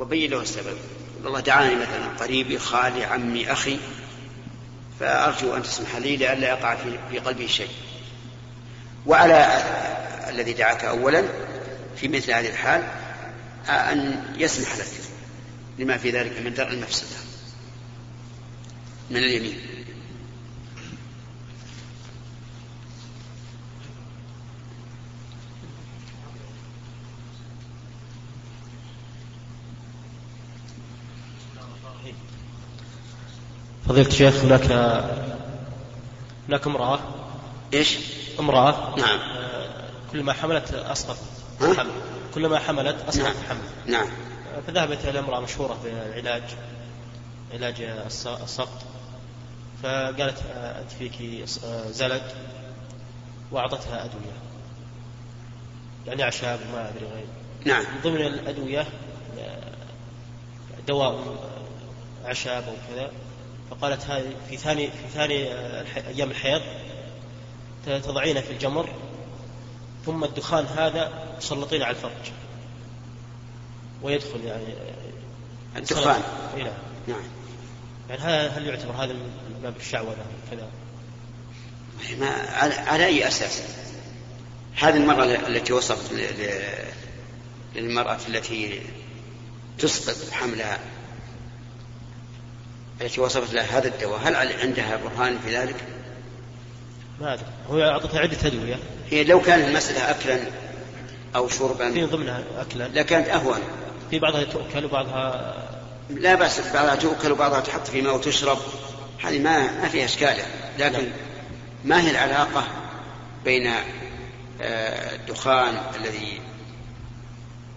وبين له السبب. الله دعاني مثلا قريبي خالي عمي أخي. فأرجو أن تسمح لي لئلا يقع في قلبي شيء. وعلى الذي دعاك أولا في مثل هذه الحال أن يسمح لك لما في ذلك من درء المفسدة من اليمين. فضيلة الشيخ هناك هناك امرأة. إيش؟ امرأة. نعم. كلما حملت أسقط الحمل كلما حملت أسقط نعم. الحمل نعم. فذهبت إلى امرأة مشهورة بالعلاج علاج السقط. فقالت أنت فيك زلد وأعطتها أدوية. يعني أعشاب وما أدري غير. نعم. من ضمن الأدوية دواء أعشاب أو كذا. فقالت هذه في ثاني في ثاني أيام الحيض تضعينه في الجمر ثم الدخان هذا تسلطين على الفرج. ويدخل يعني الدخان. اي نعم نعم. يعني هذا هل يعتبر هذا من باب الشعوذة كذا؟ ما على, على أي أساس؟ هذه المرأة التي وصفت للمرأة التي تسقط حملها. التي وصفت لها هذا الدواء هل عندها برهان في ذلك؟ ما أدري. هو أعطتها عدة أدوية. هي لو كانت المساله اكلا أو شربا. في ضمنها اكلا. لكانت اهون في بعضها تؤكل وبعضها لا بأس بعضها تؤكل وبعضها تحط في ماء وتشرب. هذه ما ما فيها إشكال. لكن لا. ما هي العلاقة بين آه، الدخان الذي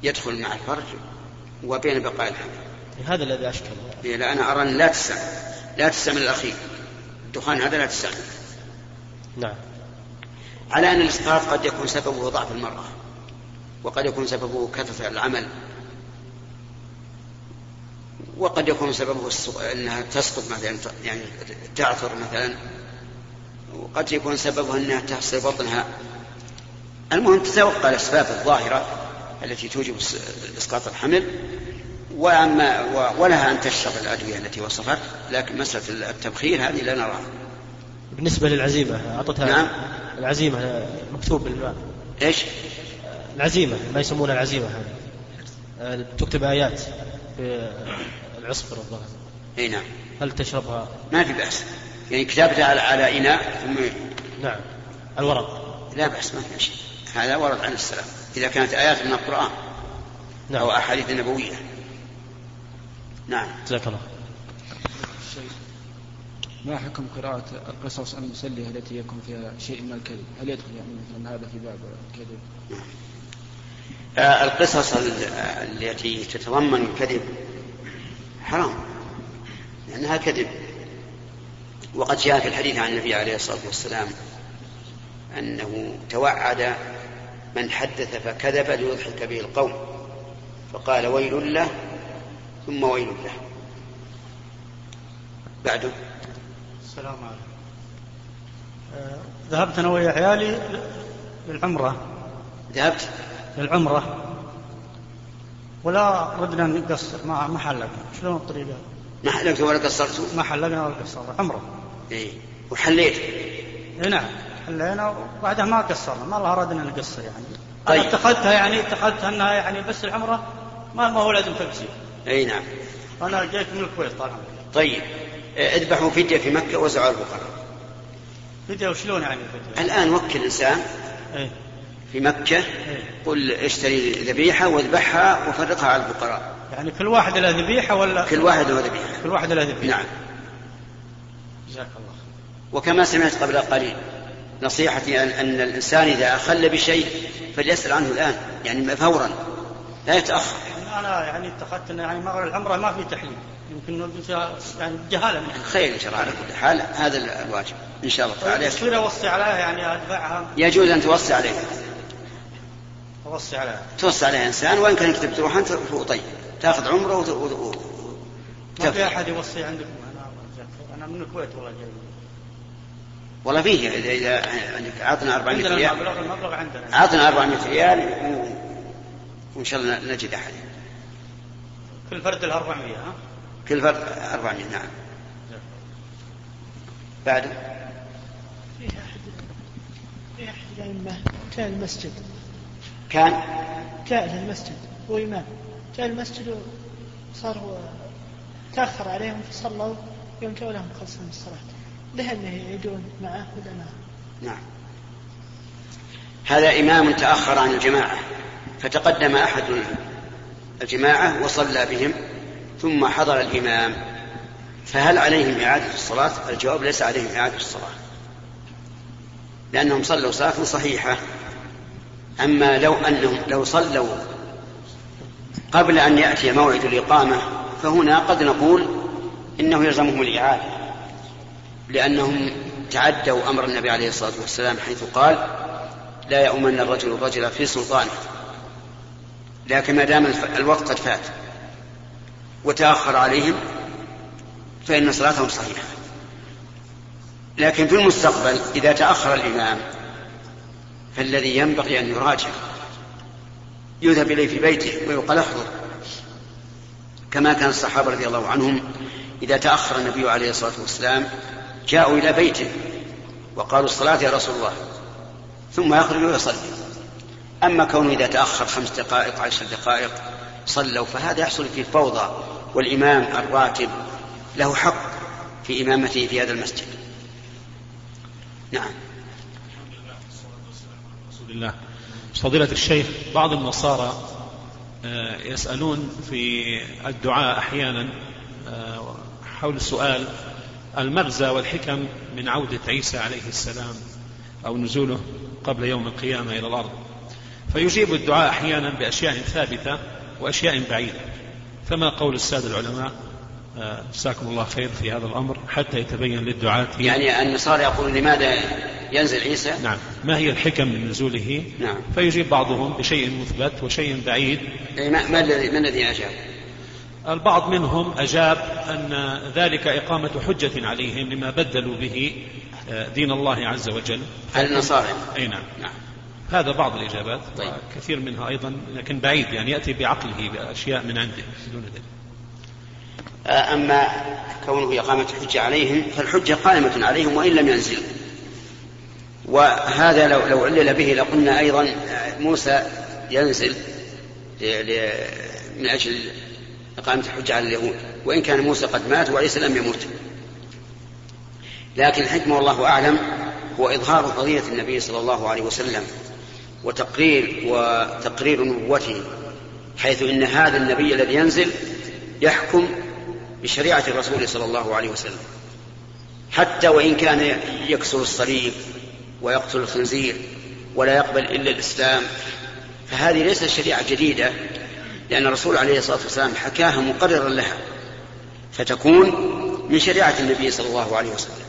يدخل مع الفرج وبين بقاء الحمل؟ هذا الذي أشكل. لا أنا أرى أن لا تستعمل لا تستعمل الأخير. الدخان هذا لا تستعمل نعم. على أن الإسقاط قد يكون سببه ضعف المرأة وقد يكون سببه كثرة العمل وقد يكون سببه أنها تسقط مثلا يعني تعثر مثلا وقد يكون سببه أنها تحصل بطنها. المهم تتوقع الأسباب الظاهرة التي توجب إسقاط الحمل. وأما ولها أن تشرب الأدوية التي وصفت لكن مسألة التبخير هذه لا نراها. بالنسبة للعزيمة أعطتها نعم. العزيمة مكتوب بالماء إيش؟ العزيمة ما يسمونها العزيمة هذه. تكتب آيات في العصفر الظاهر إي نعم. هل تشربها؟ ما في بأس. يعني كتابتها على, على إناء ثم نعم. الورق. لا بأس ما في شيء. هذا ورد عن السلام. إذا كانت آيات من القرآن نعم. أو أحاديث نبوية. نعم جزاك الله ما حكم قراءة القصص المسلية التي يكون فيها شيء من الكذب؟ هل يدخل يعني مثلا هذا في باب الكذب؟ آه القصص التي تتضمن الكذب حرام لأنها كذب وقد جاء في الحديث عن النبي عليه الصلاة والسلام أنه توعد من حدث فكذب ليضحك به القوم فقال ويل له ثم ويل له. بعده. السلام عليكم. آه، ذهبت أنا ويا عيالي للعمرة. ذهبت؟ للعمرة. ولا ردنا نقصر ما ما حلقنا شلون الطريقة؟ ما حلقتوا ولا قصرتوا؟ ما حلقنا ولا قصرنا. عمرة. اي وحليت؟ اي نعم. حلينا وبعدها ما قصرنا. ما الله أرادنا نقصر يعني. طيب. أنا اتخذتها يعني اتخذتها إنها يعني بس العمرة ما ما هو لازم تقصير. أي نعم. أنا جيت من الكويت طال عمرك طيب. أذبحوا فدية في مكة وزعوا الفقراء فدية وشلون يعني فدية؟ الآن وكل إنسان إيه. في مكة إيه. قل اشتري ذبيحة واذبحها وفرقها على الفقراء يعني كل واحد له ذبيحة ولا؟ كل واحد له ذبيحة. كل واحد له ذبيحة. نعم. جزاك الله وكما سمعت قبل قليل نصيحتي أن, أن الإنسان إذا أخل بشيء فليسأل عنه الآن يعني فورا. لا يتأخر. أنا يعني اتخذت أن يعني مغرب العمرة ما في تحليل. يمكن يعني جهالة منه خير إن شاء الله على كل حال. هذا الواجب. إن شاء الله تعالى. يصير أوصي عليها يعني أدفعها يجوز أن توصي عليها. أوصي عليها توصي عليها إنسان وإن كان كتبت تروح أنت طيب. تأخذ عمرة وت... و... ما في أحد يوصي عندكم. أنا من الكويت والله جاي. والله فيه إذا عندك أعطنا 400 عندنا ريال. المبلغ المبلغ عندنا. أعطنا 400 ريال. و... وإن شاء الله نجد أحد. كل فرد له 400 ها؟ كل فرد 400 نعم. بعد؟ في أحد في أحد الأئمة جاء المسجد. كان؟ جاء المسجد. هو إمام. جاء المسجد وصار هو تأخر عليهم فصلوا يوم جاءوا لهم خلص من الصلاة. له أنه يعيدون معه ولا نعم. هذا إمام تأخر عن الجماعة فتقدم أحد الجماعة وصلى بهم ثم حضر الإمام فهل عليهم إعادة الصلاة؟ الجواب ليس عليهم إعادة الصلاة لأنهم صلوا صلاة صحيحة أما لو أنهم لو صلوا قبل أن يأتي موعد الإقامة فهنا قد نقول إنه يلزمهم الإعادة لأنهم تعدوا أمر النبي عليه الصلاة والسلام حيث قال لا يؤمن الرجل الرجل في سلطانه. لكن ما دام الوقت قد فات وتأخر عليهم فإن صلاتهم صحيحة. لكن في المستقبل إذا تأخر الإمام فالذي ينبغي أن يراجع يذهب إليه في بيته ويقال احضر. كما كان الصحابة رضي الله عنهم إذا تأخر النبي عليه الصلاة والسلام جاءوا إلى بيته وقالوا الصلاة يا رسول الله. ثم يخرج ويصلي. أما كونه إذا تأخر خمس دقائق عشر دقائق صلوا فهذا يحصل فيه فوضى والإمام الراتب له حق في إمامته في هذا المسجد. نعم. رسول الله فضيلة الشيخ بعض النصارى آه، يسألون في الدعاء أحيانا آه، حول السؤال المغزى والحكم من عودة عيسى عليه السلام. أو نزوله قبل يوم القيامة إلى الأرض. فيجيب الدعاء أحيانا بأشياء ثابتة وأشياء بعيدة. فما قول السادة العلماء؟ آه، جزاكم الله خير في هذا الأمر حتى يتبين للدعاة. يعني النصارى يقولون لماذا ينزل عيسى؟ نعم. ما هي الحكم من نزوله؟ نعم. فيجيب بعضهم بشيء مثبت وشيء بعيد. يعني ما الذي ما الذي أجاب؟ البعض منهم أجاب أن ذلك إقامة حجة عليهم لما بدلوا به. دين الله عز وجل. النصارى. أي نعم. نعم. هذا بعض الإجابات طيب. كثير منها أيضا لكن بعيد يعني يأتي بعقله بأشياء من عنده دون ذلك أما كونه إقامة الحجة عليهم فالحجة قائمة عليهم وإن لم ينزل. وهذا لو لو علل به لقلنا أيضا موسى ينزل من أجل إقامة الحجة على اليهود. وإن كان موسى قد مات وعيسى لم يمت لكن الحكمة والله أعلم هو إظهار قضية النبي صلى الله عليه وسلم وتقرير وتقرير نبوته حيث إن هذا النبي الذي ينزل يحكم بشريعة الرسول صلى الله عليه وسلم. حتى وإن كان يكسر الصليب ويقتل الخنزير ولا يقبل إلا الإسلام فهذه ليست شريعة جديدة لأن الرسول عليه الصلاة والسلام حكاها مقررا لها فتكون من شريعة النبي صلى الله عليه وسلم.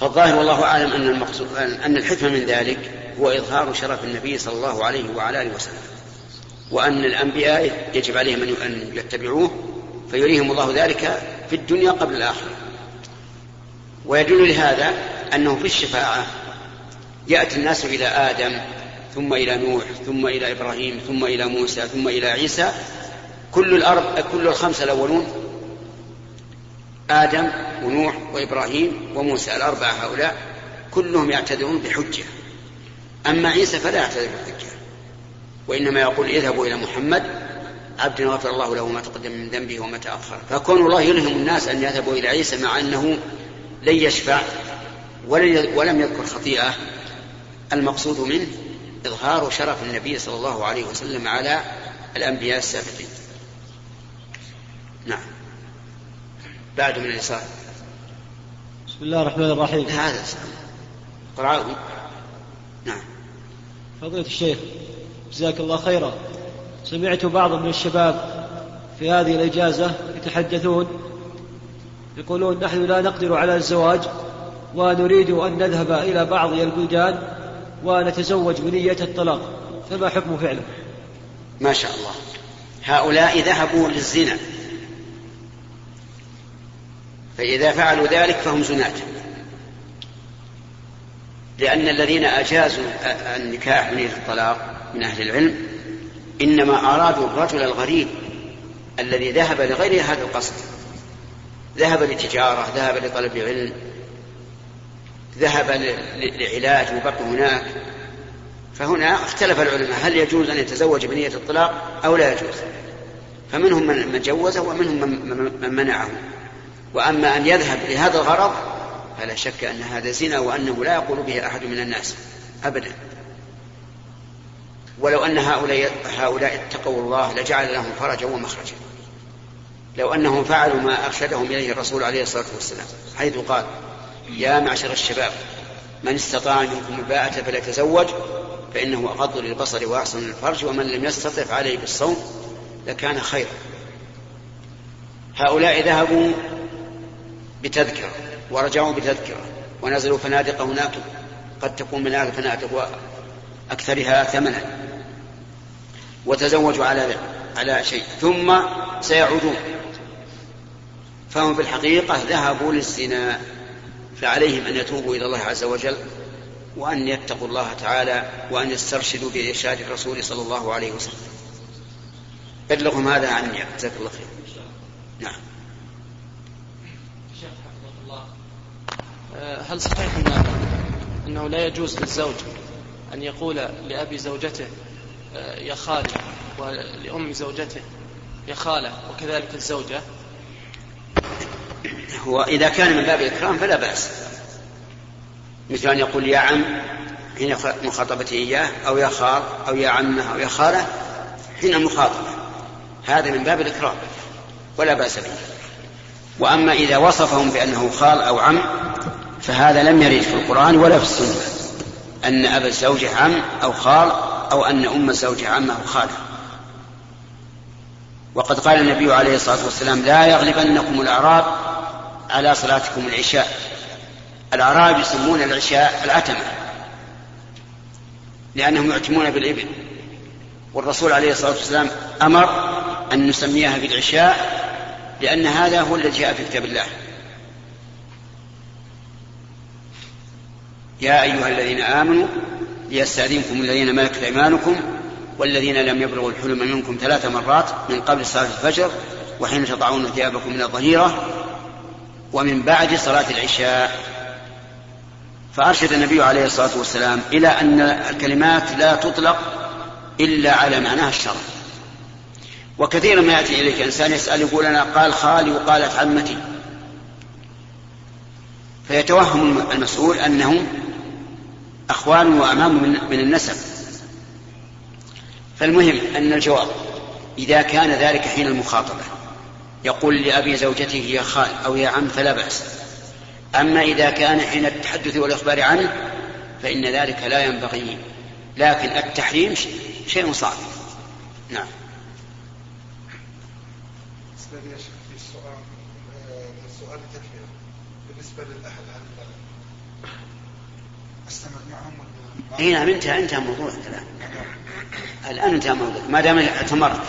فالظاهر والله أعلم أن المقصود أن الحكمة من ذلك هو إظهار شرف النبي صلى الله عليه وعلى آله وسلم. وأن الأنبياء يجب عليهم أن يتبعوه فيريهم الله ذلك في الدنيا قبل الآخرة. ويدل لهذا أنه في الشفاعة يأتي الناس إلى آدم ثم إلى نوح ثم إلى إبراهيم ثم إلى موسى ثم إلى عيسى. كل الأرض كل الخمسة الأولون آدم ونوح وإبراهيم وموسى الأربعة هؤلاء كلهم يعتذرون بحجة. أما عيسى فلا يعتذر بحجة. وإنما يقول اذهبوا إلى محمد عبد غفر الله له ما تقدم من ذنبه وما تأخر. فكون الله يلهم الناس أن يذهبوا إلى عيسى مع أنه لن يشفع ولم يذكر خطيئة المقصود منه إظهار شرف النبي صلى الله عليه وسلم على الأنبياء السابقين. نعم. بعد من اليسار بسم الله الرحمن الرحيم. هذا قرعاوي نعم. فضيلة الشيخ جزاك الله خيرا. سمعت بعض من الشباب في هذه الإجازة يتحدثون يقولون نحن لا نقدر على الزواج ونريد أن نذهب إلى بعض البلدان ونتزوج بنية الطلاق. فما حكم فعله؟ ما شاء الله. هؤلاء ذهبوا للزنا. فإذا فعلوا ذلك فهم زناة. لأن الذين أجازوا النكاح بنية الطلاق من أهل العلم إنما أرادوا الرجل الغريب الذي ذهب لغير هذا القصد. ذهب لتجارة ذهب لطلب علم ذهب لعلاج وبقي هناك. فهنا اختلف العلماء هل يجوز أن يتزوج بنية الطلاق أو لا يجوز؟ فمنهم من جوزه ومنهم من منعه. وأما أن يذهب لهذا الغرض فلا شك أن هذا زنا وأنه لا يقول به أحد من الناس أبدا. ولو أن هؤلاء هؤلاء اتقوا الله لجعل لهم فرجا ومخرجا. لو أنهم فعلوا ما أرشدهم إليه الرسول عليه الصلاة والسلام حيث قال يا معشر الشباب من استطاع منكم الباءة فليتزوج فإنه أغض للبصر وأحسن للفرج ومن لم يستطع فعليه بالصوم لكان خيرا. هؤلاء ذهبوا بتذكرة ورجعوا بتذكرة. ونزلوا فنادق هناك قد تكون من هذه الفنادق وأكثرها ثمنا. وتزوجوا على على شيء. ثم سيعودون. فهم في الحقيقة ذهبوا للزنا فعليهم أن يتوبوا إلى الله عز وجل وأن يتقوا الله تعالى وأن يسترشدوا بإرشاد الرسول صلى الله عليه وسلم. بلغهم هذا عني. جزاك الله خير. نعم. هل صحيح أن أنه لا يجوز للزوج أن يقول لأبي زوجته يا خالي ولأم زوجته يا خالة وكذلك الزوجة؟ هو إذا كان من باب الإكرام فلا بأس. مثل أن يقول يا عم حين مخاطبته إياه أو يا خال أو يا عمه أو يا خالة حين المخاطبة هذا من باب الإكرام ولا بأس به. وأما إذا وصفهم بأنه خال أو عم فهذا لم يرد في القرآن ولا في السنة. أن أبا الزوجة عم أو خال أو أن أم الزوجة عم أو خالة وقد قال النبي عليه الصلاة والسلام لا يغلبنكم الأعراب على صلاتكم العشاء. الأعراب يسمون العشاء العتمة لأنهم يعتمون بالإبل. والرسول عليه الصلاة والسلام أمر أن نسميها بالعشاء لأن هذا هو الذي جاء في كتاب الله. يا أيها الذين آمنوا ليستأذنكم الذين ملكت أيمانكم والذين لم يبلغوا الحلم منكم ثلاث مرات من قبل صلاة الفجر وحين تضعون ثيابكم من الظهيرة ومن بعد صلاة العشاء. فأرشد النبي عليه الصلاة والسلام إلى أن الكلمات لا تطلق إلا على معناها الشرع. وكثيرا ما يأتي إليك إنسان يسأل يقول أنا قال خالي وقالت عمتي. فيتوهم المسؤول أنهم أخوان وأمام من النسب. فالمهم أن الجواب إذا كان ذلك حين المخاطبة يقول لأبي زوجته يا خال أو يا عم فلا بأس. أما إذا كان حين التحدث والإخبار عنه فإن ذلك لا ينبغي لكن التحريم شيء صعب. نعم بالنسبة لي في السؤال السؤال التكفير بالنسبة للأهل هل أستمر معهم ولا اي نعم انتهى انتهى موضوعك الان الآن انتهى موضوعك ما دام اعتمرت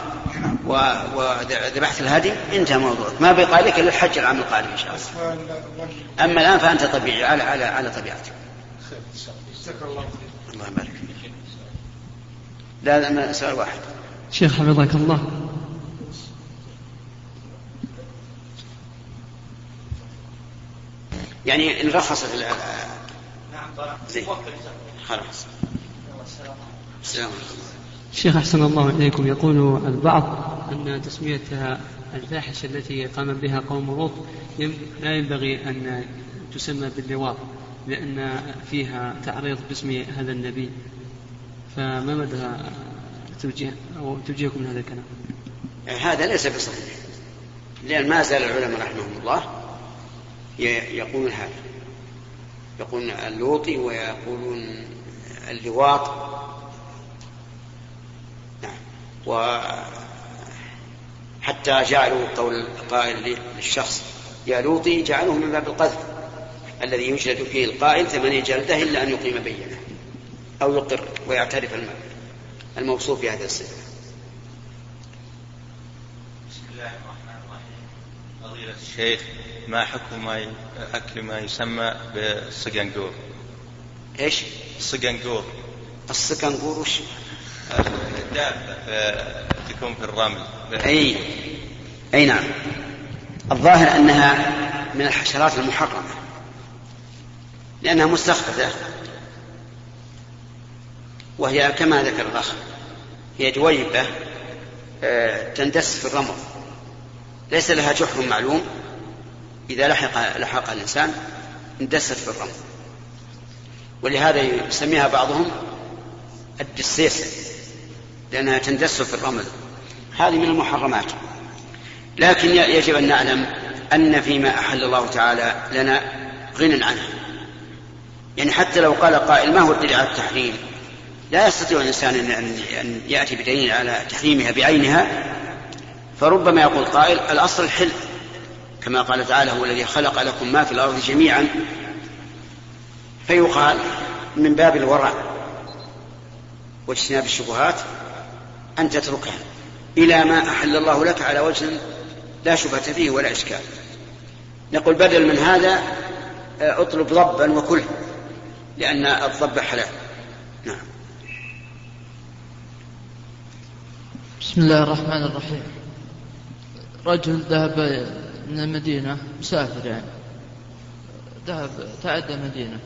وذبحت الهدي انتهى موضوعك ما بقى لك إلا الحج العام القادم إن شاء الله. أما الآن فأنت طبيعي على على على طبيعتك. جزاك الله خير الله يبارك فيك. لا لا سؤال واحد. شيخ حفظك الله. يعني إن رخصت زين. خلاص. السلام عليكم. شيخ أحسن الله إليكم. يقول البعض أن تسمية الفاحشة التي قام بها قوم لوط لا ينبغي أن تسمى باللواط لأن فيها تعريض باسم هذا النبي. فما مدى توجيه أو توجيهكم من هذا الكلام؟ هذا ليس بصحيح لأن ما زال العلماء رحمهم الله يقولون هذا. يقولون اللوطي ويقولون اللواط. نعم. وحتى جعلوا قول القائل للشخص يا لوطي جعلوه من باب القذف الذي يجلد فيه القائل ثمانية جلدة إلا أن يقيم بينه أو يقر ويعترف الموصوف بهذه الصفة بسم الله الرحمن الرحيم فضيلة الشيخ ما حكم ما أكل ما يسمى بالسقنقور إيش؟ السقنقور السكنقور وش؟ الدابة تكون في الرمل. أي أي نعم. الظاهر أنها من الحشرات المحرمة لأنها مستخبثة وهي كما ذكر الأخ هي دويبة آه، تندس في الرمل. ليس لها جحر معلوم. إذا لحق لحق الإنسان اندست في الرمل. ولهذا يسميها بعضهم الدسيسة لأنها تندس في الرمل. هذه من المحرمات. لكن يجب أن نعلم أن فيما أحل الله تعالى لنا غنى عنه. يعني حتى لو قال قائل ما هو الدليل على التحريم؟ لا يستطيع الإنسان أن يأتي بدليل على تحريمها بعينها فربما يقول قائل الأصل الحل كما قال تعالى هو الذي خلق لكم ما في الأرض جميعا. فيقال من باب الورع واجتناب الشبهات أن تتركها إلى ما أحل الله لك على وجه لا شبهة فيه ولا إشكال. نقول بدل من هذا اطلب ضبا وكله لأن الضب حلال. نعم. بسم الله الرحمن الرحيم. رجل ذهب من المدينة مسافر يعني. ذهب تعدى مدينة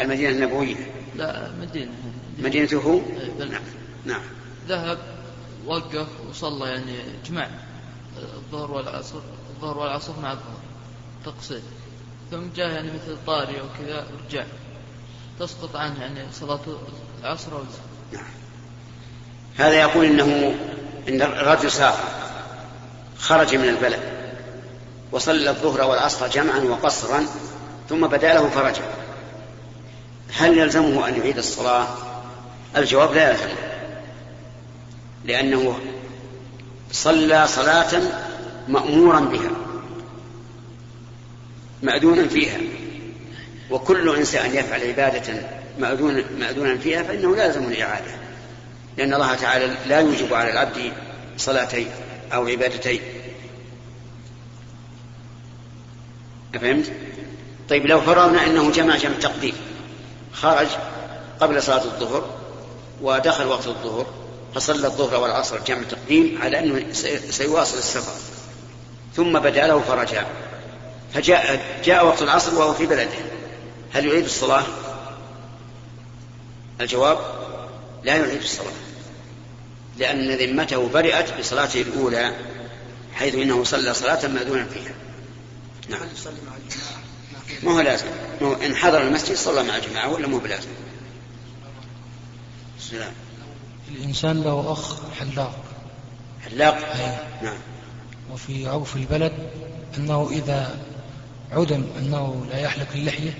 المدينة النبوية. لا مدينة. مدينته؟ هو إيه، نعم. نعم. ذهب وقف وصلى يعني جمع الظهر والعصر الظهر والعصر مع الظهر تقصير. ثم جاء يعني مثل طاري أو كذا ورجع. تسقط عنه يعني صلاة العصر أو نعم. هذا يقول إنه إن الرجل سافر. خرج من البلد وصلى الظهر والعصر جمعا وقصرا ثم بدا له فرجع هل يلزمه أن يعيد الصلاة؟ الجواب لا يلزمه لأنه صلى صلاة مامورا بها مأذونا فيها. وكل إنسان يفعل عبادة مأذون مأذونا فيها فإنه لا يلزم الإعادة لأن الله تعالى لا يوجب على العبد صلاتين. أو عبادتين فهمت؟ طيب لو فرضنا أنه جمع جمع تقديم خرج قبل صلاة الظهر ودخل وقت الظهر فصلى الظهر والعصر جمع تقديم على أنه سيواصل السفر ثم بدأ له فرجع فجاء جاء وقت العصر وهو في بلده هل يعيد الصلاة؟ الجواب لا يعيد الصلاة لأن ذمته برئت بصلاته الأولى حيث إنه صلى صلاة مأذونا فيها. نعم. ما هو لازم. إن حضر المسجد صلى مع الجماعة ولا مو بلازم؟ السلام الإنسان له أخ حلاق. حلاق؟ أي. نعم. وفي عرف البلد أنه إذا عدم أنه لا يحلق اللحية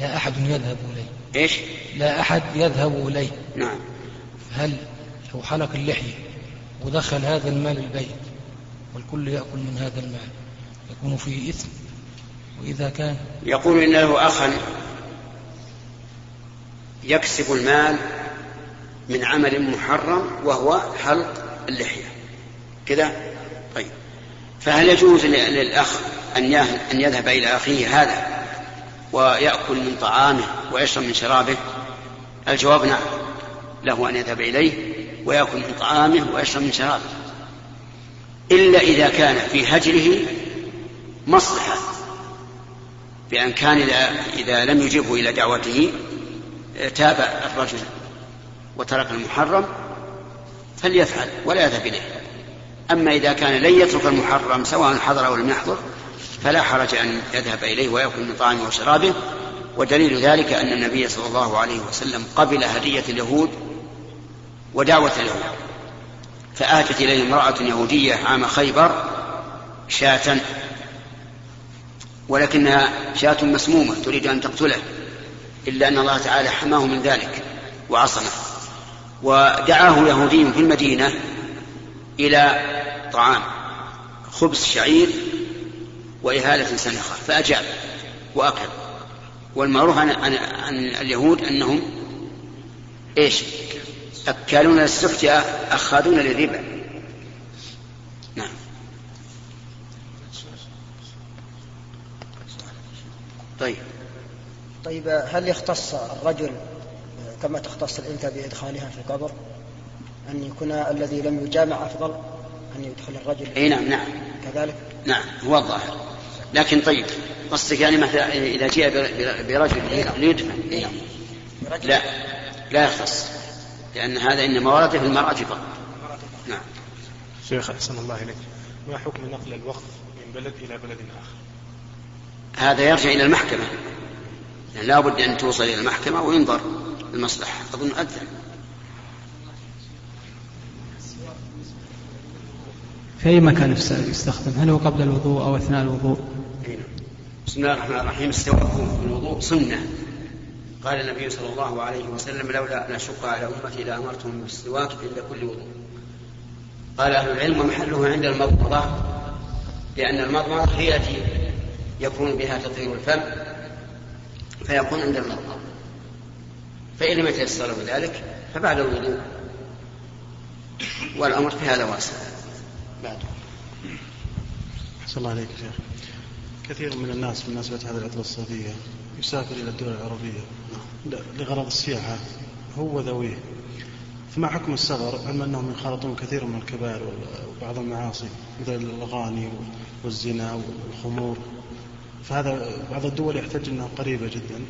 لا أحد يذهب إليه. إيش؟ لا أحد يذهب إليه. نعم. هل لو حلق اللحية ودخل هذا المال البيت والكل يأكل من هذا المال يكون فيه إثم. وإذا كان يقول إن له أخا يكسب المال من عمل محرم وهو حلق اللحية. كذا؟ طيب. فهل يجوز للأخ أن أن يذهب إلى أخيه هذا ويأكل من طعامه ويشرب من شرابه؟ الجواب نعم له أن يذهب إليه ويأكل من طعامه ويشرب من شرابه. إلا إذا كان في هجره مصلحة بأن كان إذا, لم يجبه إلى دعوته تاب الرجل وترك المحرم فليفعل ولا يذهب إليه. أما إذا كان لن يترك المحرم سواء حضر أو لم يحضر فلا حرج أن يذهب إليه ويأكل من طعامه وشرابه. ودليل ذلك أن النبي صلى الله عليه وسلم قبل هدية اليهود ودعوة اليهود فآتت إليه امرأة يهودية عام خيبر شاة ولكنها شاة مسمومة تريد أن تقتله إلا أن الله تعالى حماه من ذلك وعصمه. ودعاه يهودي في المدينة إلى طعام خبز شعير وإهالة سنخة فأجاب وأكل. والمعروف عن, عن, عن اليهود أنهم إيش؟ أكالون للسحت أخاذون للربا. نعم. طيب. طيب هل يختص الرجل كما تختص الأنثى بإدخالها في القبر؟ أن يكون الذي لم يجامع أفضل أن يدخل الرجل. أي نعم نعم. كذلك؟ نعم هو الظاهر. لكن طيب قصدك يعني مثلا إذا جاء برجل ليدفن إيه؟ لا لا يختص. لأن هذا إنما ورد في المرأة فقط. نعم. شيخ أحسن الله إليك. ما حكم نقل الوقف من بلد إلى بلد آخر؟ هذا يرجع إلى المحكمة. يعني لا بد أن توصل إلى المحكمة وينظر المصلحة. أظن أذن في أي مكان يستخدم؟ هل هو قبل الوضوء أو أثناء الوضوء؟ بسم الله الرحمن الرحيم. في الوضوء سنة. قال النبي صلى الله عليه وسلم لولا أن أشق على أمتي لأمرتهم بالسواك عند كل وضوء. قال أهل العلم ومحله عند المضمضة لأن المضمضة هي التي يكون بها تطهير الفم فيكون عند المضمضة. فإن لم يتيسر ذلك فبعد الوضوء والأمر في هذا واسع بعد. أحسن الله عليك شيخ. كثير من الناس بمناسبة هذه العطلة الصيفية يسافر إلى الدول العربية لغرض السياحة هو ذويه. فما حكم السفر؟ علما أنهم يخالطون كثير من الكبائر وبعض المعاصي مثل الأغاني والزنا والخمور. فهذا بعض الدول يحتج أنها قريبة جدا.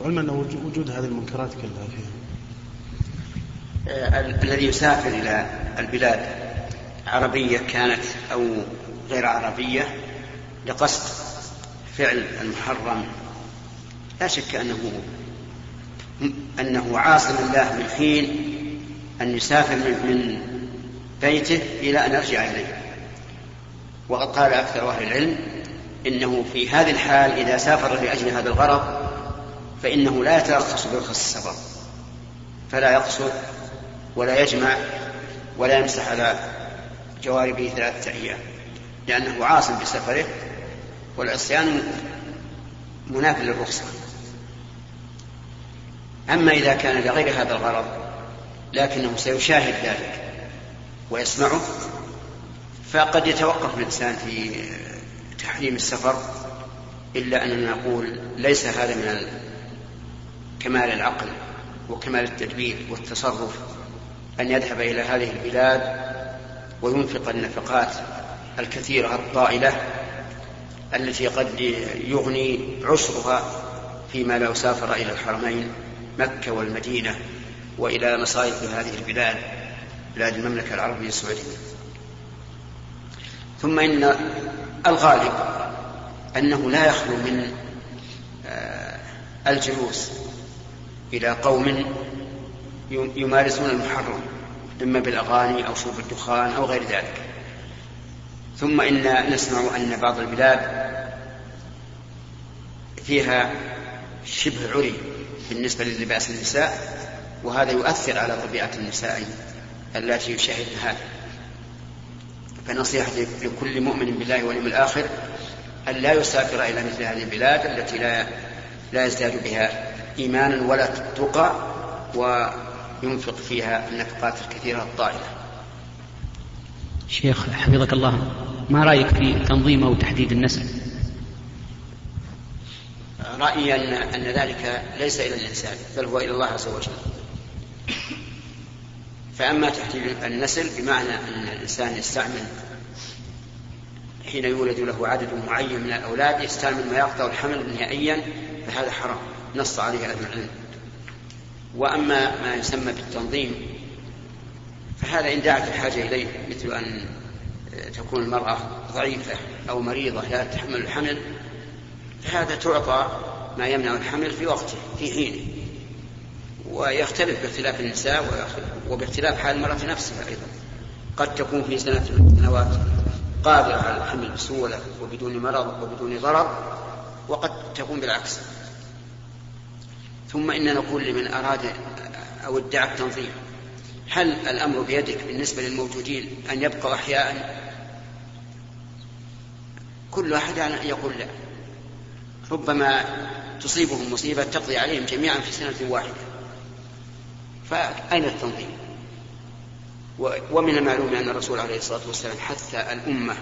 وعلما أن وجود هذه المنكرات كلها فيها. آه، الذي يسافر إلى البلاد عربية كانت أو غير عربية لقصد فعل المحرم لا شك أنه أنه عاصم الله من حين أن يسافر من بيته إلى أن يرجع إليه. وقد قال أكثر أهل العلم إنه في هذه الحال إذا سافر لأجل هذا الغرض فإنه لا يترخص برخص السفر فلا يقصر ولا يجمع ولا يمسح على جواربه ثلاثة أيام لأنه عاصم بسفره والعصيان مناف للرخصة. أما إذا كان لغير هذا الغرض لكنه سيشاهد ذلك ويسمعه فقد يتوقف الإنسان في تحريم السفر إلا أننا نقول ليس هذا من كمال العقل وكمال التدبير والتصرف أن يذهب إلى هذه البلاد وينفق النفقات الكثيرة الطائلة التي قد يغني عسرها فيما لو سافر إلى الحرمين. مكة والمدينة وإلى مصائف هذه البلاد بلاد المملكة العربية السعودية. ثم إن الغالب أنه لا يخلو من آه، الجلوس إلى قوم يمارسون المحرم إما بالأغاني أو شرب الدخان أو غير ذلك. ثم إن نسمع أن بعض البلاد فيها شبه عري. بالنسبة للباس النساء وهذا يؤثر على طبيعة النساء التي يشاهدن هذا فنصيحتي لكل مؤمن بالله واليوم الآخر أن لا يسافر إلى مثل هذه البلاد التي لا لا يزداد بها إيمانا ولا تقى وينفق فيها النفقات الكثيرة الطائلة. شيخ حفظك الله ما رأيك في تنظيم أو تحديد النسل؟ رأيي أن, أن ذلك ليس إلى الإنسان بل هو إلى الله عز وجل. فأما تحديد النسل بمعنى أن الإنسان يستعمل حين يولد له عدد معين من الأولاد يستعمل ما يقطع الحمل نهائيا فهذا حرام نص عليه أهل العلم. وأما ما يسمى بالتنظيم فهذا إن دعت الحاجة إليه مثل أن تكون المرأة ضعيفة أو مريضة لا تحمل الحمل فهذا تعطى ما يمنع الحمل في وقته في حينه. ويختلف باختلاف النساء وباختلاف حال المرأة نفسها أيضا. قد تكون في سنة من السنوات قادرة على الحمل بسهولة وبدون مرض وبدون ضرر وقد تكون بالعكس. ثم إن نقول لمن أراد أو ادعى التنظيم هل الأمر بيدك بالنسبة للموجودين أن يبقوا أحياء؟ كل واحد يقول لا. ربما تصيبهم مصيبة تقضي عليهم جميعا في سنة واحدة. فأين التنظيم؟ ومن المعلوم أن الرسول عليه الصلاة والسلام حث الأمة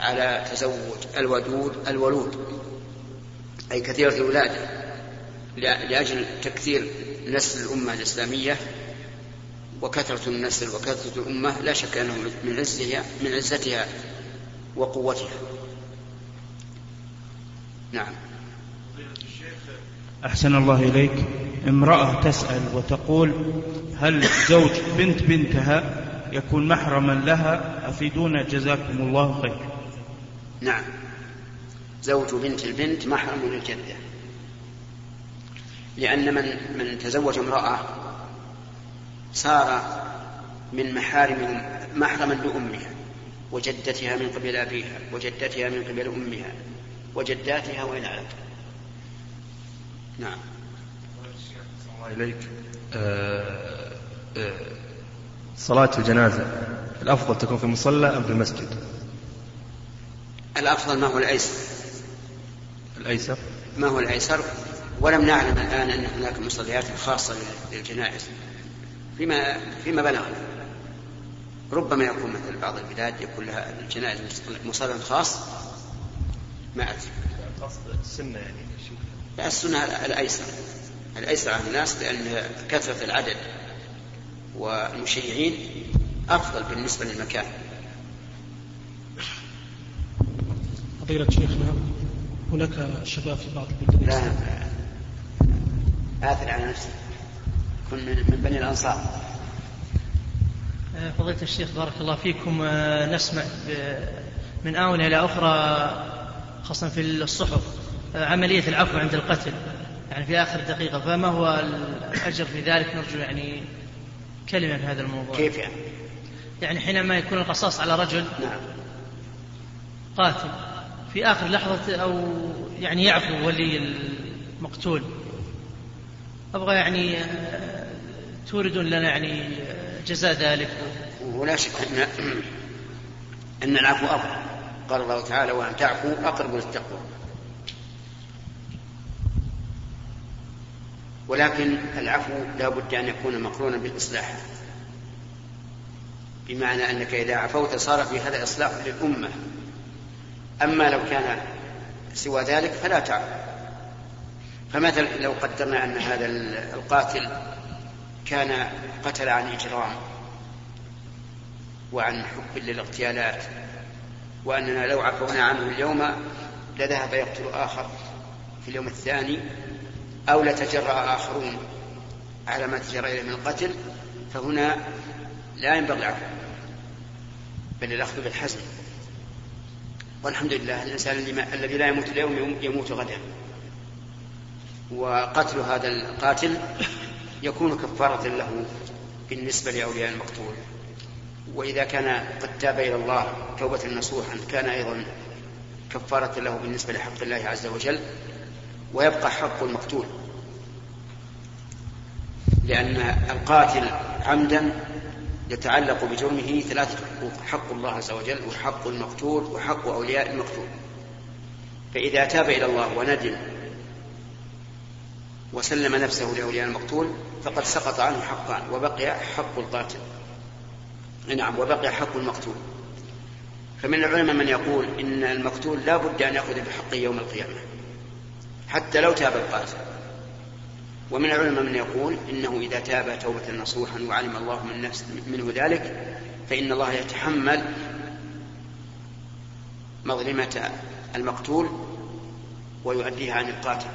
على تزوج الودود الولود أي كثيرة الولادة لأجل تكثير نسل الأمة الإسلامية وكثرة النسل وكثرة الأمة لا شك أنه من عزها من عزتها وقوتها. نعم. أحسن الله إليك. امرأة تسأل وتقول هل زوج بنت بنتها يكون محرما لها؟ أفيدونا جزاكم الله خير. نعم. زوج بنت البنت محرم للجدة. لأن من من تزوج امرأة صار من محارم محرما لأمها وجدتها من قبل أبيها وجدتها من قبل أمها. وجداتها وإن علت نعم. الله إليك آه، آه، صلاة الجنازة الأفضل تكون في المصلى أم في المسجد؟ الأفضل ما هو الأيسر. الأيسر؟ ما هو الأيسر؟ ولم نعلم الآن أن هناك مصليات خاصة للجنائز. فيما فيما بلغنا. ربما يكون مثل بعض البلاد يكون لها الجنائز مصلى خاص ما أدري. قصد السنة يعني لا السنة الأيسر. الأيسر على الناس لأن كثرة العدد والمشيعين أفضل بالنسبة للمكان. فضيلة شيخنا هناك شباب في بعض البلدان. لا آثر على نفسك كن من بني الأنصار. آه، فضيلة الشيخ بارك الله فيكم. آه، نسمع من آونة إلى أخرى خاصة في الصحف عملية العفو عند القتل. يعني في آخر دقيقة فما هو الأجر في ذلك؟ نرجو يعني كلمة في هذا الموضوع. كيف يعني؟ يعني حينما يكون القصاص على رجل نعم. قاتل في آخر لحظة أو يعني يعفو ولي المقتول. أبغى يعني آه، توردون لنا يعني آه، جزاء ذلك. ولا شك أن أن العفو أفضل. قال الله تعالى وأن تعفوا أقرب للتقوى. ولكن العفو لا بد أن يكون مقرونا بالإصلاح. بمعنى أنك إذا عفوت صار في هذا إصلاح للأمة. أما لو كان سوى ذلك فلا تعفو. فمثلا لو قدرنا أن هذا القاتل كان قتل عن إجرام وعن حب للاغتيالات وأننا لو عفونا عنه اليوم لذهب يقتل آخر في اليوم الثاني أو لتجرأ آخرون على ما تجرأ إليه من القتل فهنا لا ينبغي العفو بل الأخذ بالحزم. والحمد لله الإنسان الذي لا يموت اليوم يموت غدا. وقتل هذا القاتل يكون كفارة له بالنسبة لأولياء المقتول. وإذا كان قد تاب إلى الله توبة نصوحا كان أيضا كفارة له بالنسبة لحق الله عز وجل ويبقى حق المقتول لأن القاتل عمدا يتعلق بجرمه ثلاثة حقوق حق الله عز وجل وحق المقتول وحق أولياء المقتول. فإذا تاب إلى الله وندم وسلم نفسه لأولياء المقتول فقد سقط عنه حقان وبقي حق القاتل. نعم وبقي حق المقتول. فمن العلماء من يقول إن المقتول لا بد أن يأخذ بحقه يوم القيامة حتى لو تاب القاتل. ومن العلماء من يقول إنه إذا تاب توبة نصوحا وعلم الله من نفس منه ذلك فإن الله يتحمل مظلمة المقتول ويؤديها عن القاتل.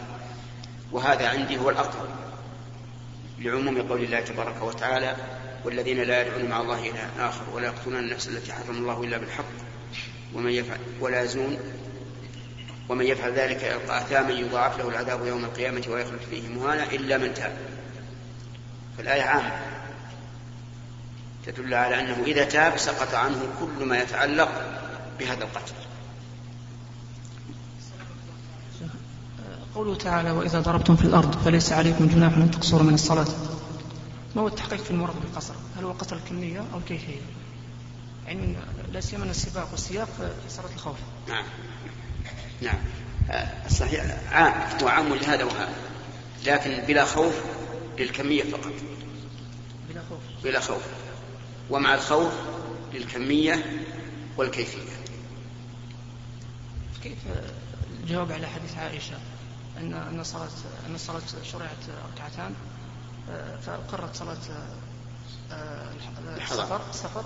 وهذا عندي هو الأقرب لعموم قول الله تبارك وتعالى والذين لا يدعون مع الله إلها آخر ولا يقتلون النفس التي حرم الله إلا بالحق ومن يفعل ولا يزنون ومن يفعل ذلك يلقى أثاما يضاعف له العذاب يوم القيامة ويخلد فيه مهانا إلا من تاب. فالآية عامة. تدل على أنه إذا تاب سقط عنه كل ما يتعلق بهذا القتل. قوله تعالى وإذا ضربتم في الأرض فليس عليكم جناح أن تقصروا من الصلاة. ما هو التحقيق في المراد بالقصر؟ هل هو قصر الكمية أو الكيفية؟ يعني لا سيما السباق والسياق صلاة الخوف. نعم. نعم. الصحيح عام. هو عام لهذا وهذا. لكن بلا خوف للكمية فقط. بلا خوف. بلا خوف. ومع الخوف للكمية والكيفية. كيف الجواب على حديث عائشة أن أن الصلاة أن الصلاة شرعت ركعتان؟ فأقرت صلاة السفر السفر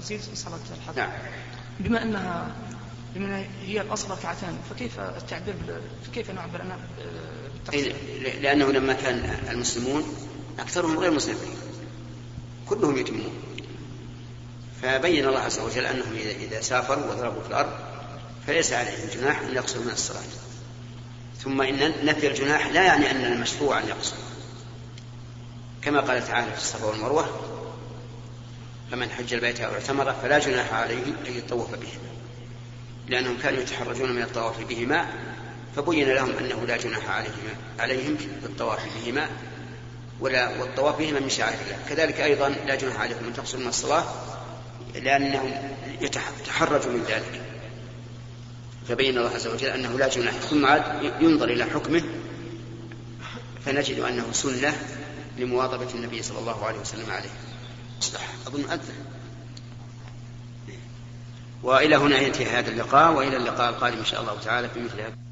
وزيد صلاة الحضر. نعم. بما أنها بما هي الأصل ركعتان فكيف التعبير فكيف نعبر بالتقصير؟ أي- لأنه لما كان المسلمون أكثرهم غير مسلمين. كلهم يتمون فبين الله عز وجل أنهم إذا, إذا سافروا وضربوا في الأرض فليس عليهم جناح أن يقصروا من الصلاة. ثم إن نفي الجناح لا يعني أن المشروع أن يقصر. كما قال تعالى في الصفا والمروة فمن حج البيت أو اعتمر فلا جناح عليه أن يطوف بهما لأنهم كانوا يتحرجون من الطواف بهما فبين لهم أنه لا جناح عليهم عليهم بالطواف بهما ولا والطواف بهما من شعائر الله كذلك أيضا لا جناح عليكم أن تقصروا من الصلاة لأنهم يتح- يتحرجوا من ذلك. فبين الله عز وجل أنه لا جناح ثم عاد ينظر إلى حكمه فنجد أنه سنة لمواظبة النبي صلى الله عليه وسلم عليه. أصلح. أظن أذن وإلى هنا ينتهي هذا اللقاء وإلى اللقاء القادم إن شاء الله تعالى في مثل هذا.